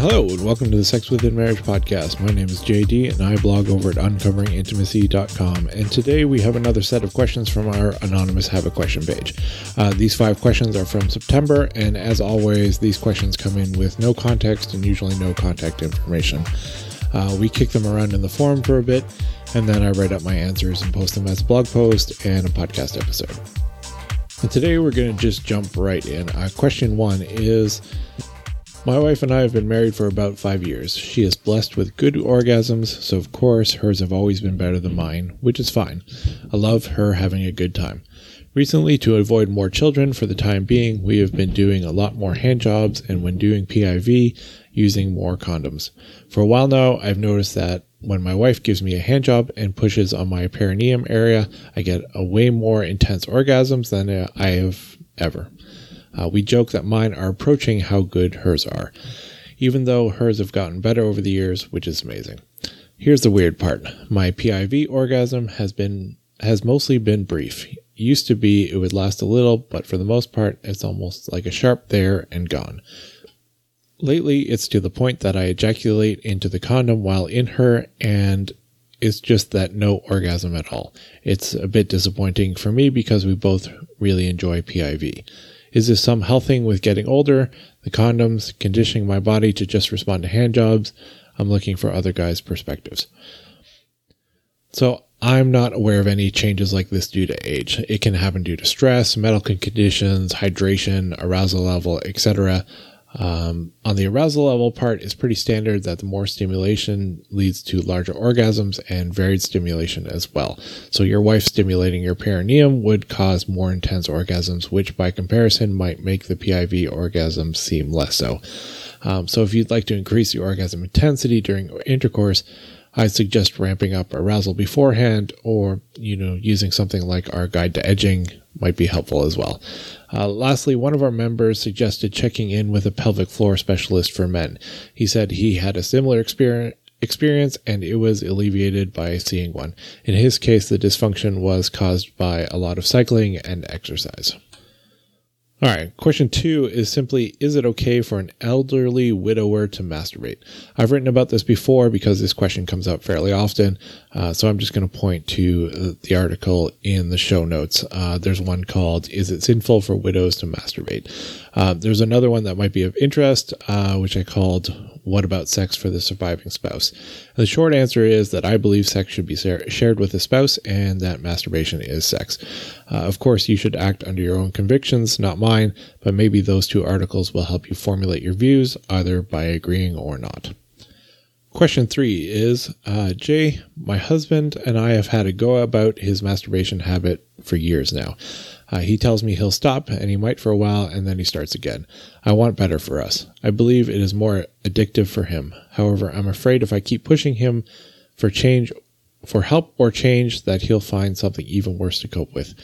Hello, and welcome to the Sex Within Marriage podcast. My name is JD, and I blog over at uncoveringintimacy.com. And today we have another set of questions from our anonymous Have a Question page. Uh, these five questions are from September, and as always, these questions come in with no context and usually no contact information. Uh, we kick them around in the forum for a bit, and then I write up my answers and post them as a blog post and a podcast episode. And today we're going to just jump right in. Uh, question one is my wife and I have been married for about five years. She is blessed with good orgasms, so of course hers have always been better than mine, which is fine. I love her having a good time. Recently, to avoid more children for the time being, we have been doing a lot more hand jobs and when doing PIV, using more condoms. For a while now, I've noticed that when my wife gives me a hand job and pushes on my perineum area, I get a way more intense orgasms than I have ever. Uh, we joke that mine are approaching how good hers are, even though hers have gotten better over the years, which is amazing. Here's the weird part. My PIV orgasm has been has mostly been brief. used to be it would last a little, but for the most part it's almost like a sharp there and gone. Lately it's to the point that I ejaculate into the condom while in her and it's just that no orgasm at all. It's a bit disappointing for me because we both really enjoy PIV. Is this some health thing with getting older? The condoms, conditioning my body to just respond to hand jobs? I'm looking for other guys' perspectives. So I'm not aware of any changes like this due to age. It can happen due to stress, medical conditions, hydration, arousal level, etc. Um, on the arousal level part, it's pretty standard that the more stimulation leads to larger orgasms and varied stimulation as well. So your wife stimulating your perineum would cause more intense orgasms, which by comparison might make the PIV orgasm seem less so. Um, so if you'd like to increase the orgasm intensity during intercourse, I suggest ramping up arousal beforehand or, you know, using something like our guide to edging might be helpful as well. Uh, lastly, one of our members suggested checking in with a pelvic floor specialist for men. He said he had a similar experience experience and it was alleviated by seeing one. In his case, the dysfunction was caused by a lot of cycling and exercise. All right. Question two is simply Is it okay for an elderly widower to masturbate? I've written about this before because this question comes up fairly often. Uh, so I'm just going to point to uh, the article in the show notes. Uh, there's one called Is It Sinful for Widows to Masturbate? Uh, there's another one that might be of interest, uh, which I called what about sex for the surviving spouse? The short answer is that I believe sex should be shared with the spouse and that masturbation is sex. Uh, of course, you should act under your own convictions, not mine, but maybe those two articles will help you formulate your views either by agreeing or not. Question three is uh, Jay, my husband and I have had a go about his masturbation habit for years now. Uh, he tells me he'll stop, and he might for a while, and then he starts again. I want better for us. I believe it is more addictive for him. However, I'm afraid if I keep pushing him for change, for help or change, that he'll find something even worse to cope with.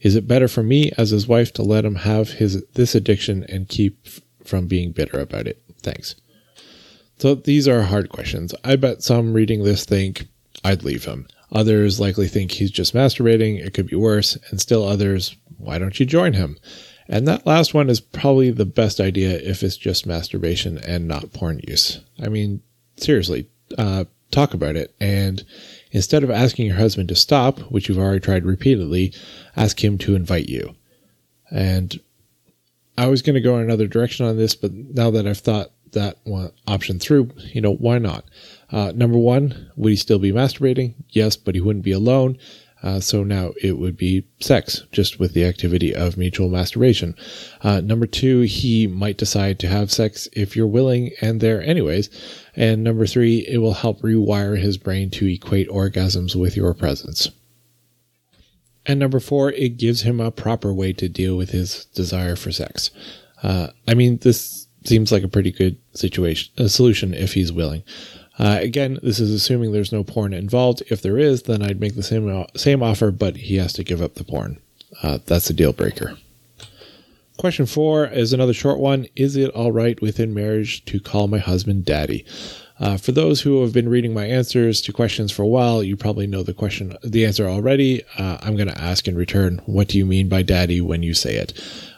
Is it better for me as his wife to let him have his this addiction and keep from being bitter about it? Thanks. So these are hard questions. I bet some reading this think I'd leave him. Others likely think he's just masturbating, it could be worse, and still others, why don't you join him? And that last one is probably the best idea if it's just masturbation and not porn use. I mean, seriously, uh, talk about it. And instead of asking your husband to stop, which you've already tried repeatedly, ask him to invite you. And I was going to go in another direction on this, but now that I've thought that one option through, you know, why not? Uh, number one, would he still be masturbating? Yes, but he wouldn't be alone. Uh, so now it would be sex, just with the activity of mutual masturbation. Uh, number two, he might decide to have sex if you're willing and there anyways. And number three, it will help rewire his brain to equate orgasms with your presence. And number four, it gives him a proper way to deal with his desire for sex. Uh, I mean, this seems like a pretty good situation, a solution if he's willing. Uh, again, this is assuming there's no porn involved. If there is, then I'd make the same same offer, but he has to give up the porn. Uh, that's a deal breaker. Question four is another short one. Is it all right within marriage to call my husband daddy? Uh, for those who have been reading my answers to questions for a while, you probably know the question, the answer already. Uh, I'm going to ask in return, what do you mean by daddy when you say it?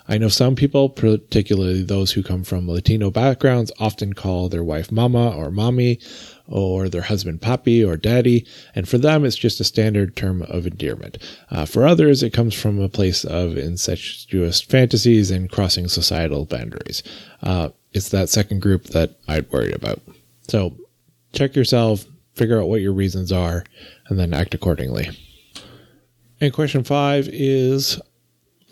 I know some people, particularly those who come from Latino backgrounds, often call their wife mama or mommy, or their husband papi or daddy, and for them it's just a standard term of endearment. Uh, for others, it comes from a place of incestuous fantasies and crossing societal boundaries. Uh, it's that second group that I'd worry about. So check yourself, figure out what your reasons are, and then act accordingly. And question five is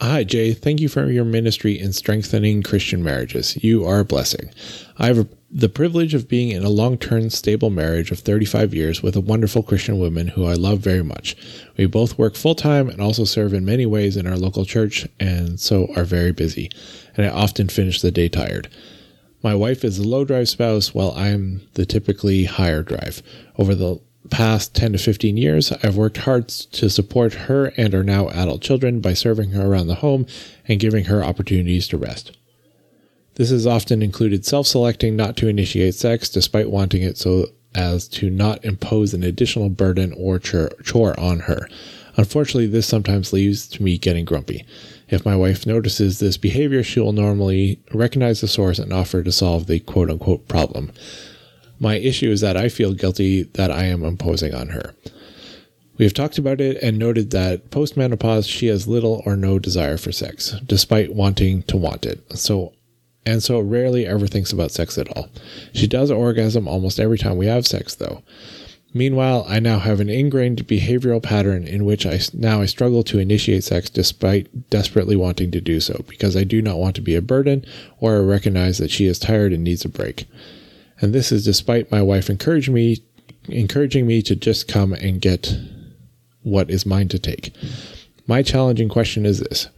Hi, Jay. Thank you for your ministry in strengthening Christian marriages. You are a blessing. I have the privilege of being in a long term, stable marriage of 35 years with a wonderful Christian woman who I love very much. We both work full time and also serve in many ways in our local church, and so are very busy. And I often finish the day tired. My wife is the low drive spouse, while I'm the typically higher drive. Over the past 10 to 15 years, I've worked hard to support her and her now adult children by serving her around the home and giving her opportunities to rest. This has often included self selecting not to initiate sex despite wanting it so as to not impose an additional burden or chore on her. Unfortunately, this sometimes leads to me getting grumpy. If my wife notices this behavior, she will normally recognize the source and offer to solve the quote unquote problem. My issue is that I feel guilty that I am imposing on her. We have talked about it and noted that post menopause she has little or no desire for sex, despite wanting to want it. So and so rarely ever thinks about sex at all. She does orgasm almost every time we have sex though. Meanwhile, I now have an ingrained behavioral pattern in which I now I struggle to initiate sex despite desperately wanting to do so because I do not want to be a burden or I recognize that she is tired and needs a break. And this is despite my wife encouraging me encouraging me to just come and get what is mine to take. My challenging question is this.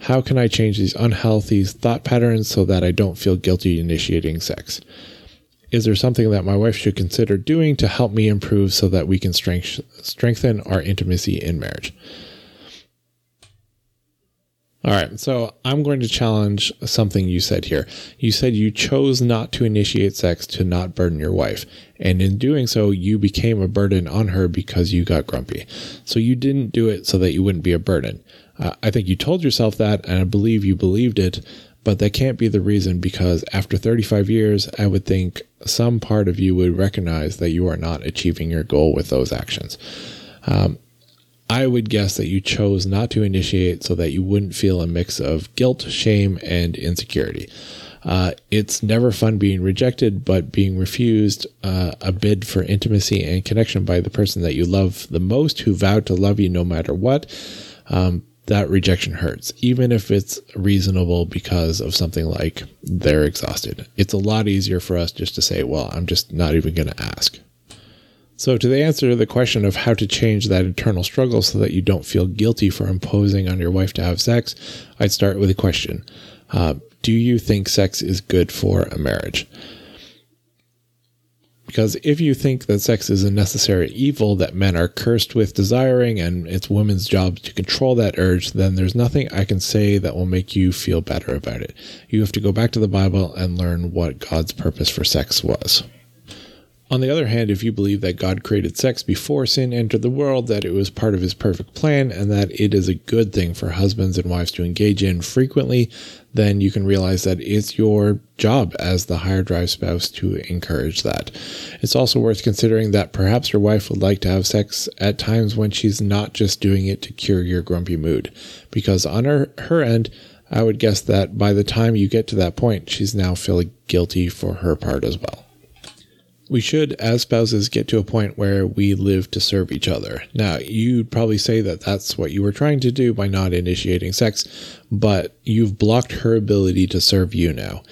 How can I change these unhealthy thought patterns so that I don't feel guilty initiating sex? Is there something that my wife should consider doing to help me improve so that we can strength, strengthen our intimacy in marriage? All right, so I'm going to challenge something you said here. You said you chose not to initiate sex to not burden your wife. And in doing so, you became a burden on her because you got grumpy. So you didn't do it so that you wouldn't be a burden. Uh, I think you told yourself that, and I believe you believed it, but that can't be the reason because after 35 years, I would think some part of you would recognize that you are not achieving your goal with those actions. Um, I would guess that you chose not to initiate so that you wouldn't feel a mix of guilt, shame, and insecurity. Uh, it's never fun being rejected, but being refused uh, a bid for intimacy and connection by the person that you love the most, who vowed to love you no matter what. Um, that rejection hurts, even if it's reasonable because of something like they're exhausted. It's a lot easier for us just to say, well, I'm just not even going to ask. So, to the answer to the question of how to change that internal struggle so that you don't feel guilty for imposing on your wife to have sex, I'd start with a question uh, Do you think sex is good for a marriage? Because if you think that sex is a necessary evil that men are cursed with desiring and it's women's job to control that urge, then there's nothing I can say that will make you feel better about it. You have to go back to the Bible and learn what God's purpose for sex was. On the other hand, if you believe that God created sex before sin entered the world, that it was part of his perfect plan, and that it is a good thing for husbands and wives to engage in frequently, then you can realize that it's your job as the higher drive spouse to encourage that. It's also worth considering that perhaps your wife would like to have sex at times when she's not just doing it to cure your grumpy mood, because on her, her end, I would guess that by the time you get to that point, she's now feeling guilty for her part as well. We should, as spouses, get to a point where we live to serve each other. Now, you'd probably say that that's what you were trying to do by not initiating sex, but you've blocked her ability to serve you now.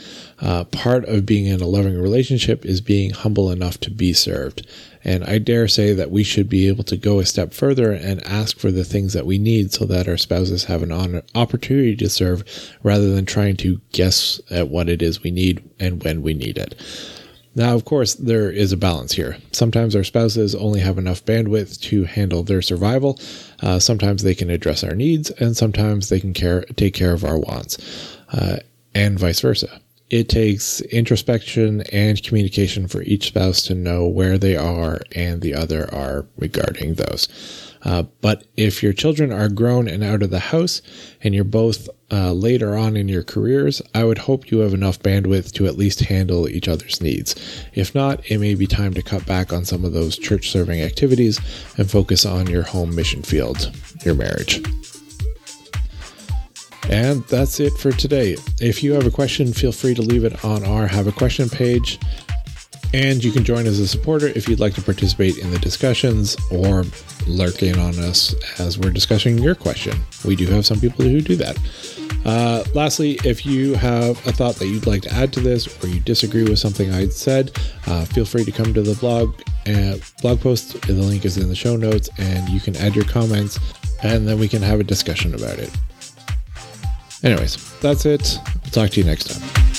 Uh, part of being in a loving relationship is being humble enough to be served. And I dare say that we should be able to go a step further and ask for the things that we need so that our spouses have an opportunity to serve rather than trying to guess at what it is we need and when we need it. Now, of course, there is a balance here. Sometimes our spouses only have enough bandwidth to handle their survival. Uh, sometimes they can address our needs, and sometimes they can care, take care of our wants, uh, and vice versa. It takes introspection and communication for each spouse to know where they are and the other are regarding those. Uh, but if your children are grown and out of the house and you're both uh, later on in your careers, I would hope you have enough bandwidth to at least handle each other's needs. If not, it may be time to cut back on some of those church serving activities and focus on your home mission field, your marriage. And that's it for today. If you have a question, feel free to leave it on our Have a Question page. And you can join as a supporter if you'd like to participate in the discussions or lurk in on us as we're discussing your question. We do have some people who do that. Uh, lastly, if you have a thought that you'd like to add to this or you disagree with something I said, uh, feel free to come to the blog. Uh, blog post, the link is in the show notes, and you can add your comments and then we can have a discussion about it. Anyways, that's it. I'll talk to you next time.